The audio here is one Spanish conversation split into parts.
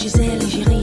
Gisèle et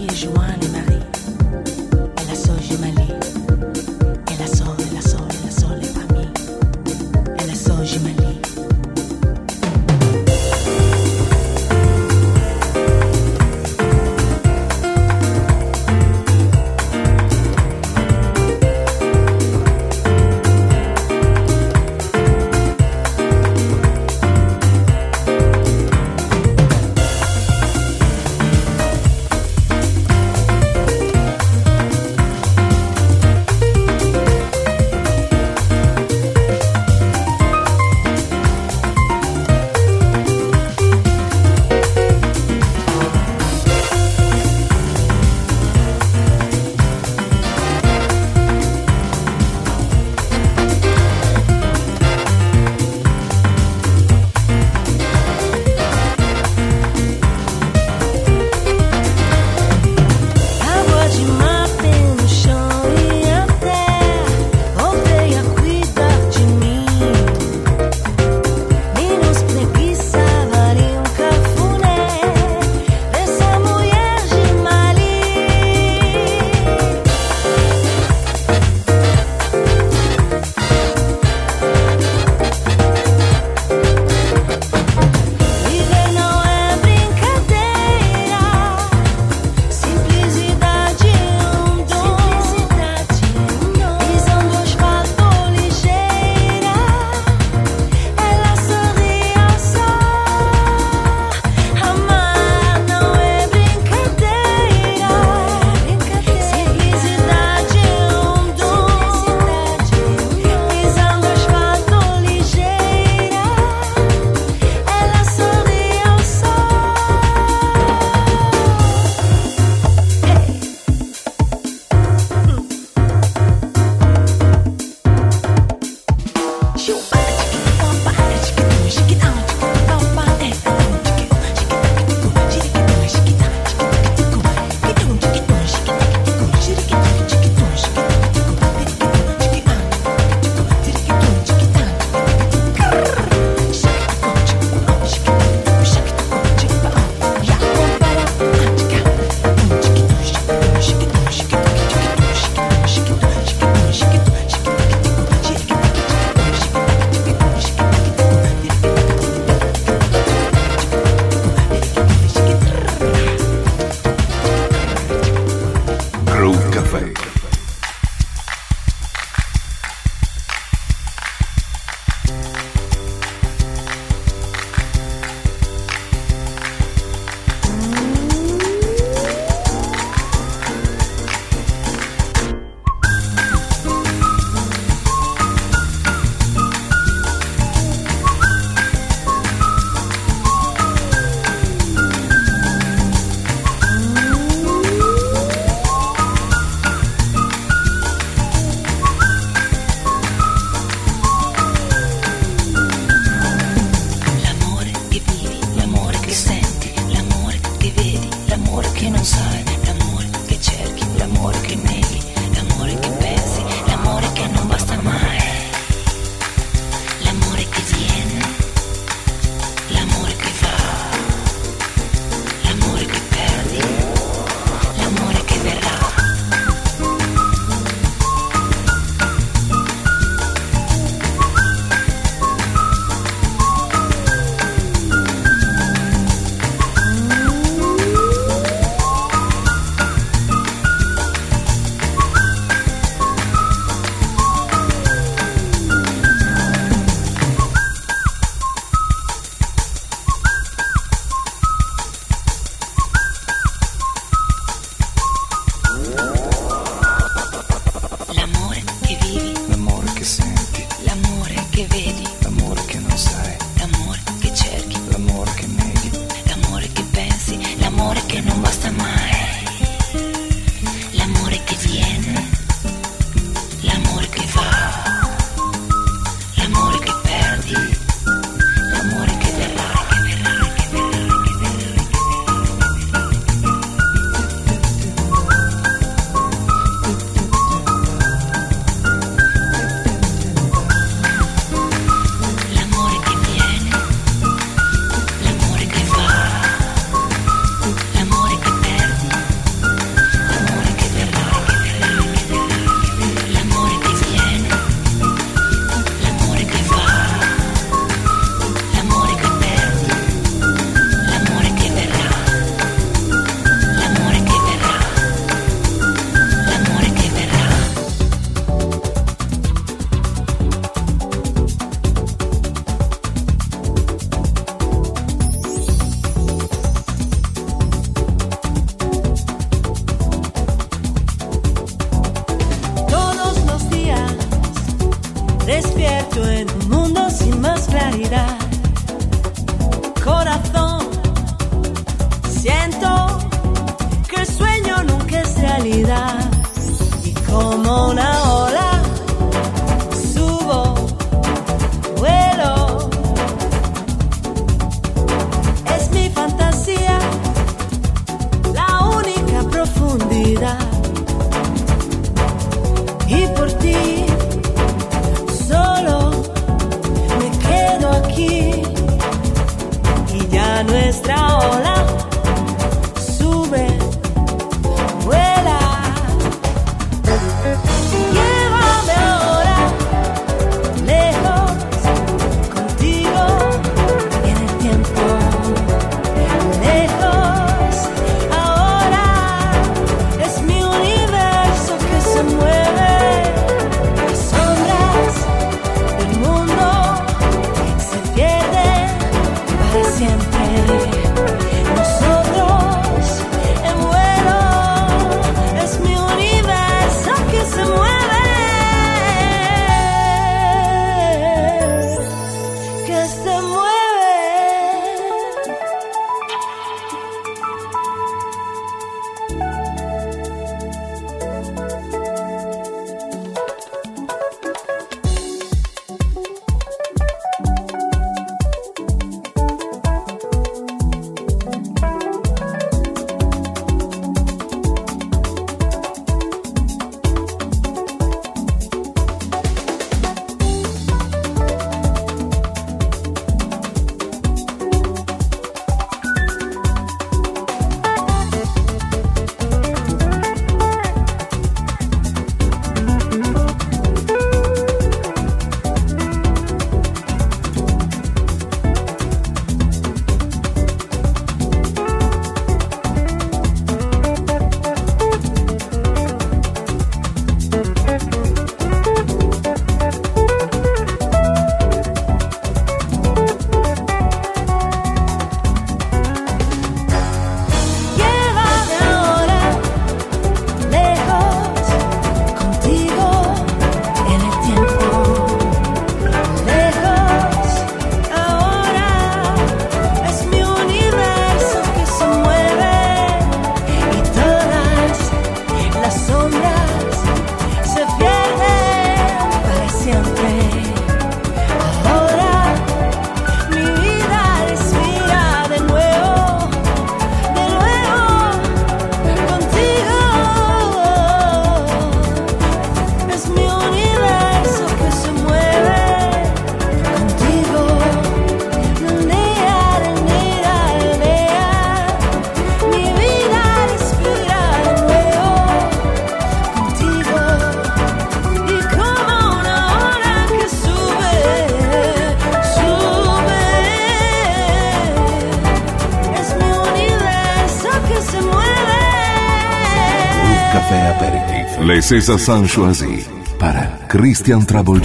sont choisis para Christian Trouble.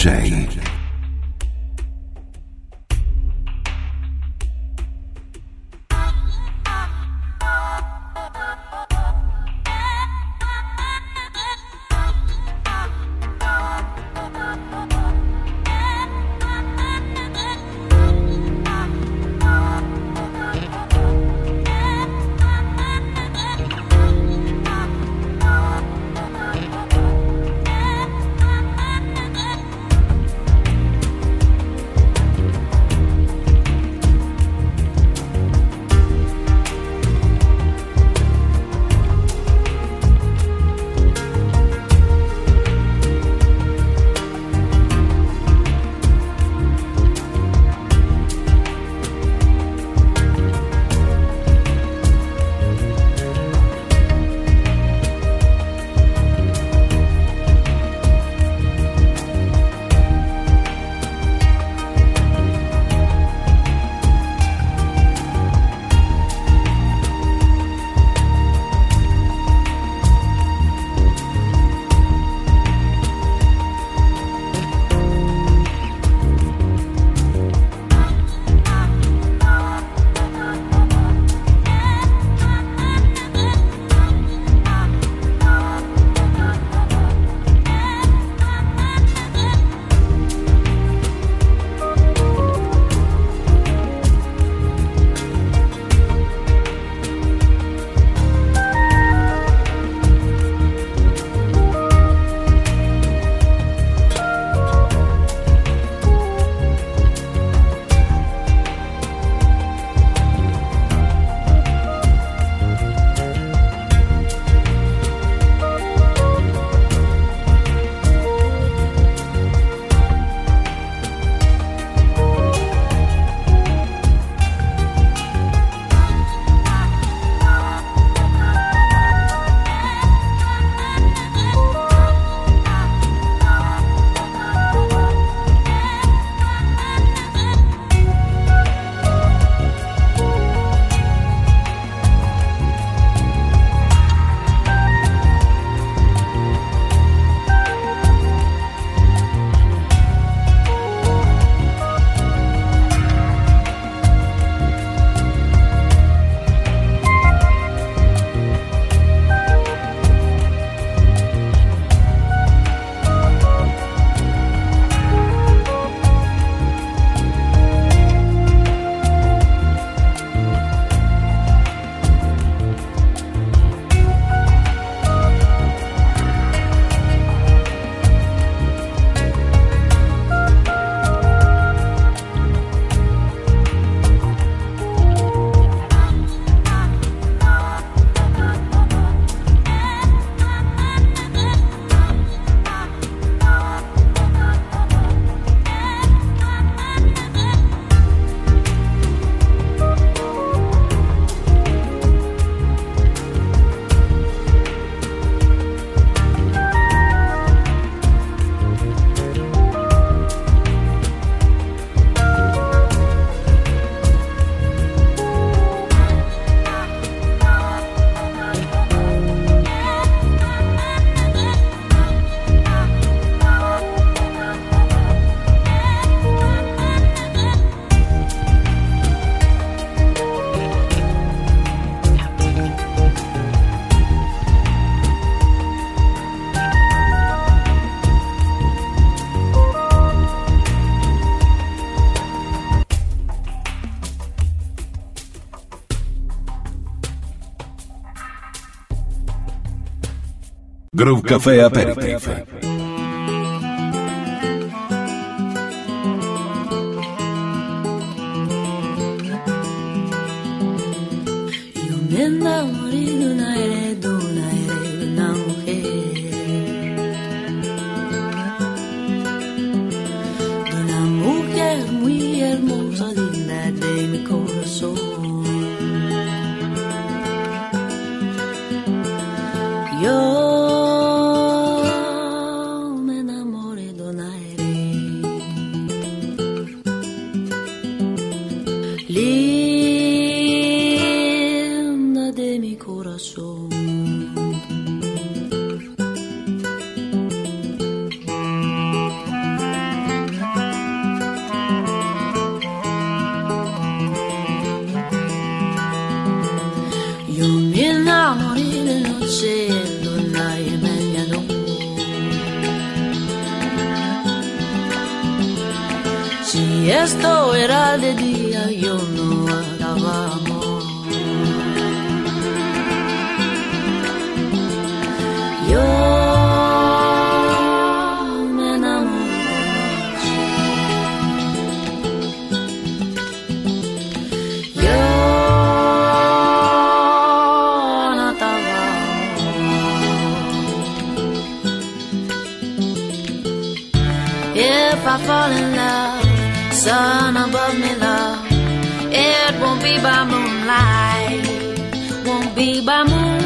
Groove Café Aperitif. fall in love, sun above me, love. It won't be by moonlight, won't be by moonlight.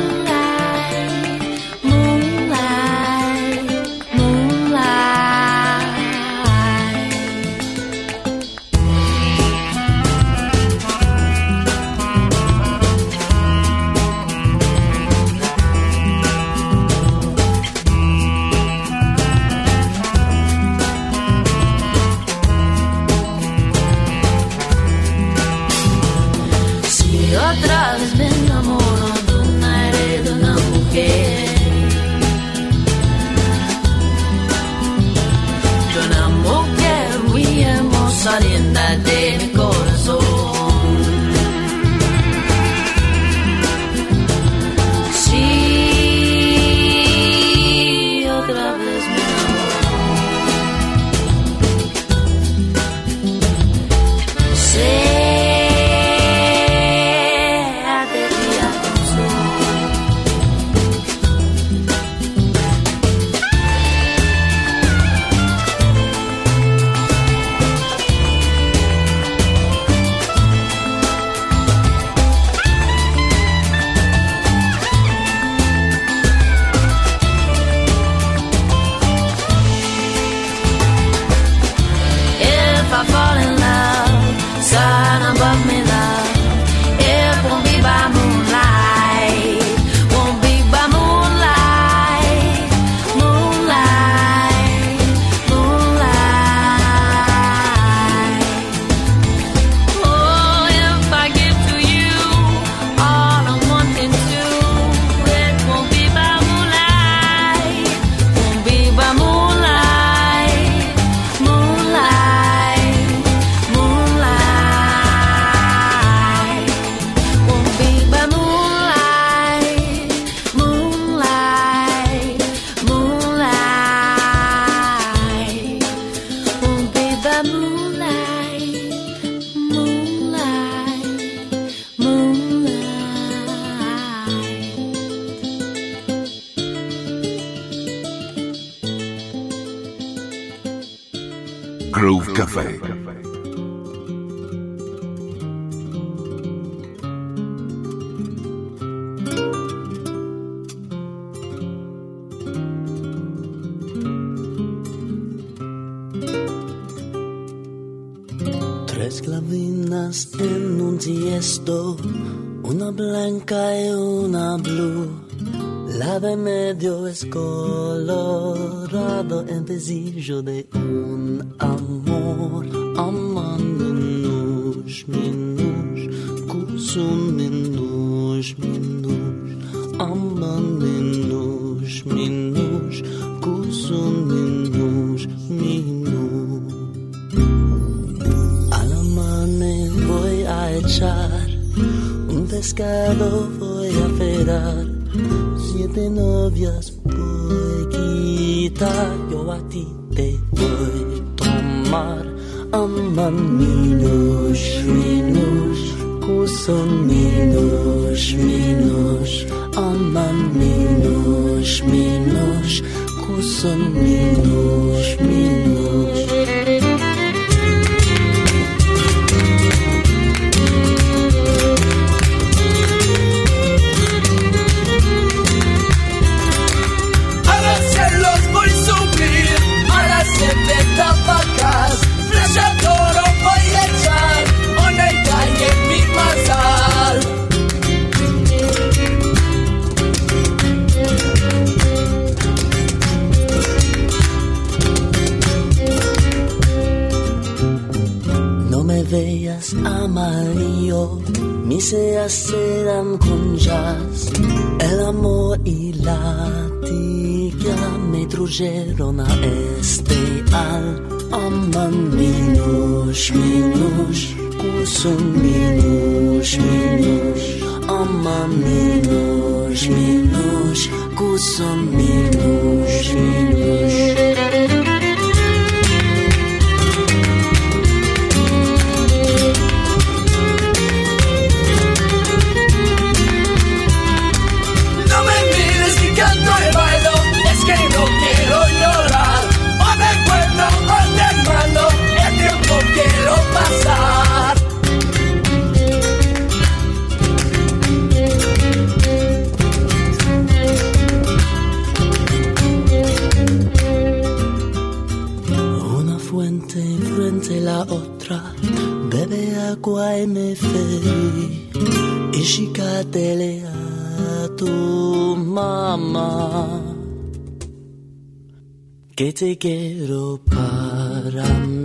yo de un amor Amanınmış minnoş Kuzum minnoş minnoş Aman minnoş minnoş A la mane voy a echar Un pescado voy a ferar Siete novias voy a quitar. Yo a ti te voy tomar ama minos, minos, cusan minos, minos, ama minos, minos, cusan minos, minos. soon te quiero para mí.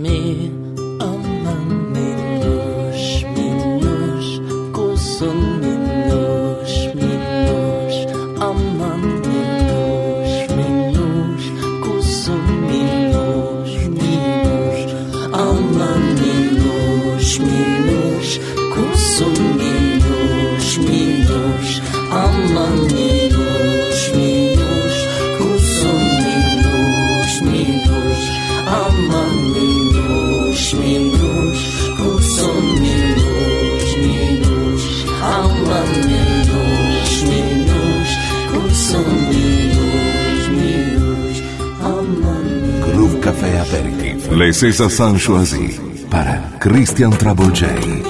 Le César Sanchoisi para Christian Travolgei.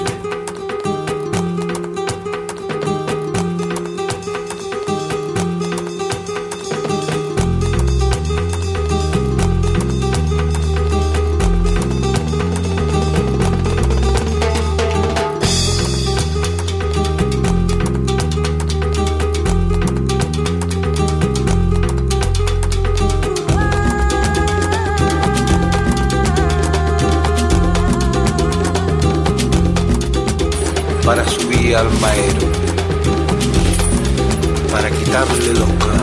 almaero para quitarte loca.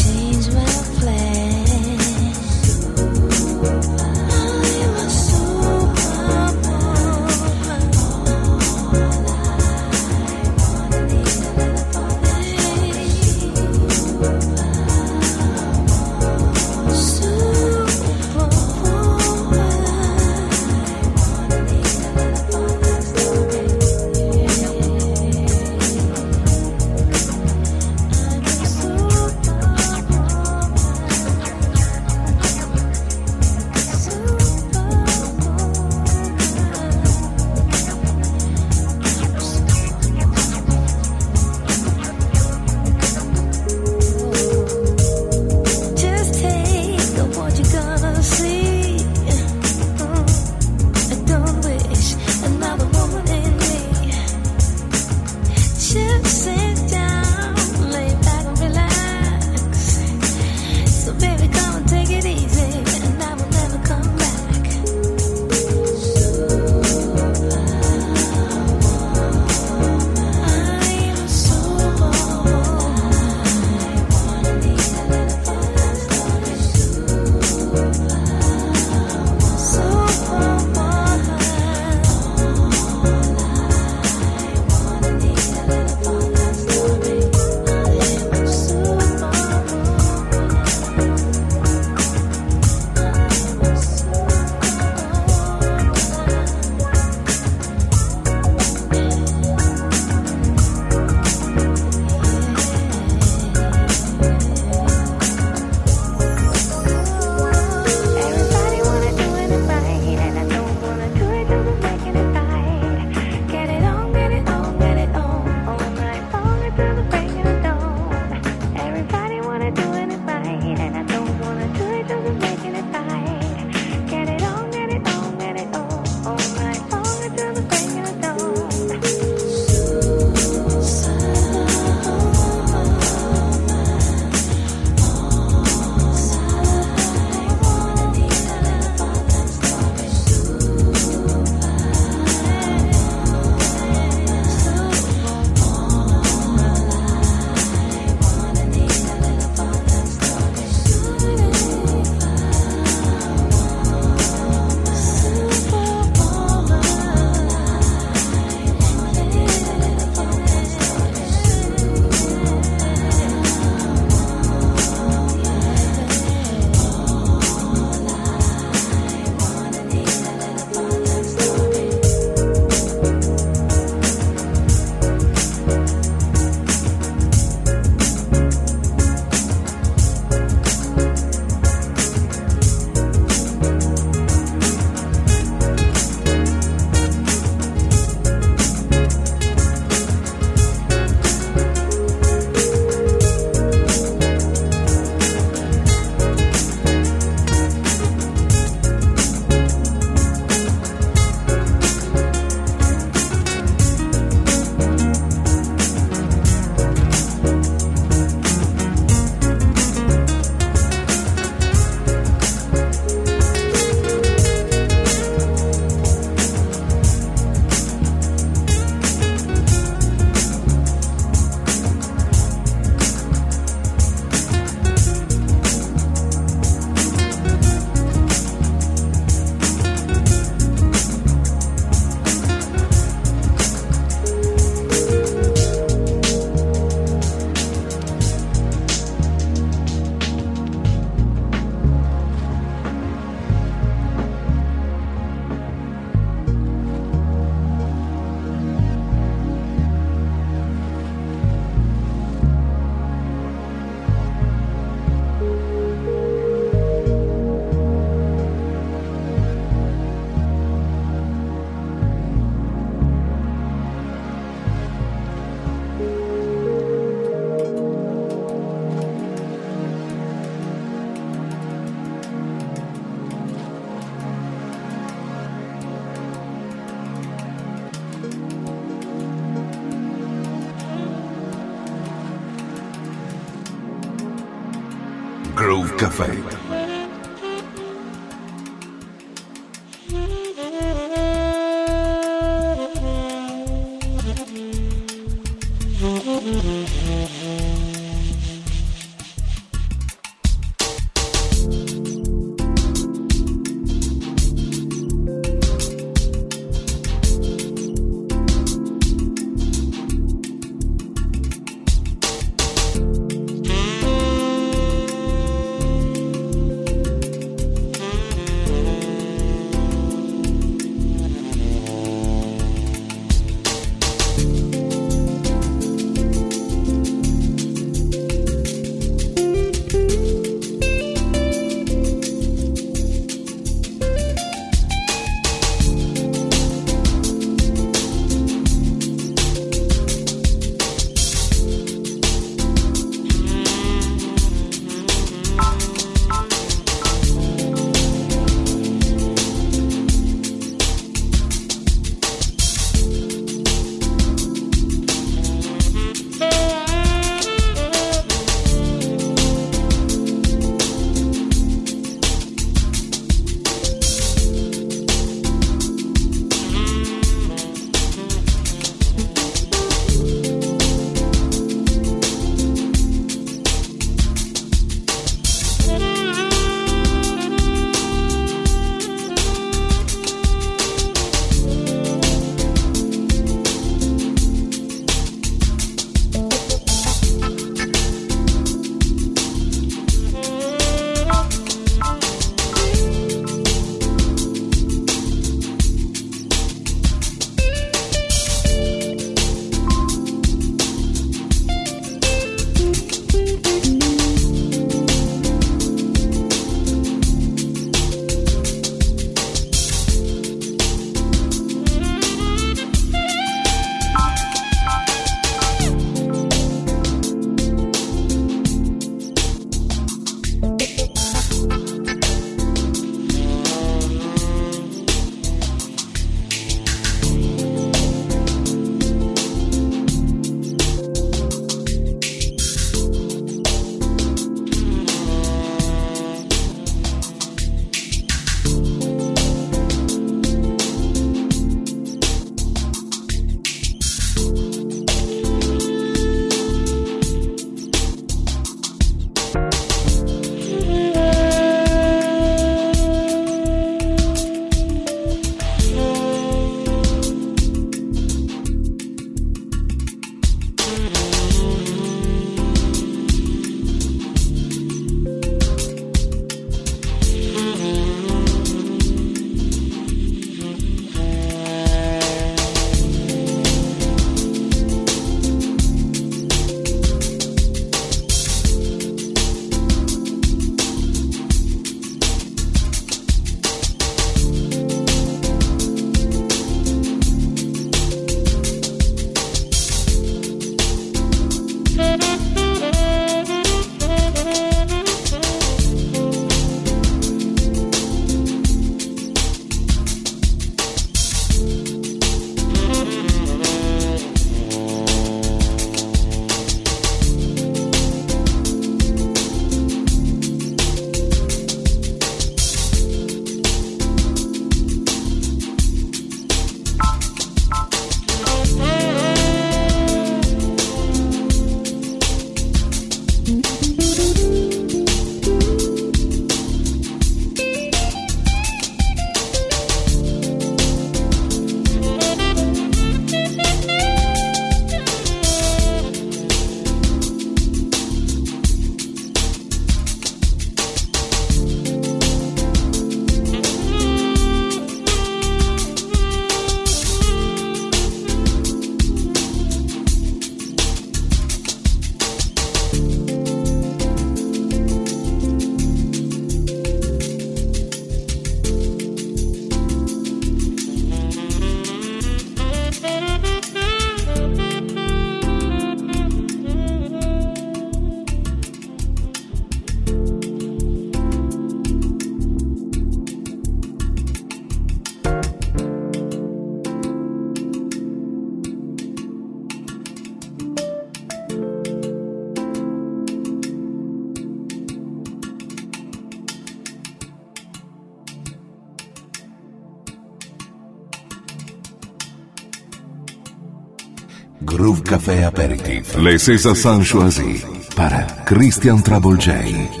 Les César San Choisi para Christian Travolgei.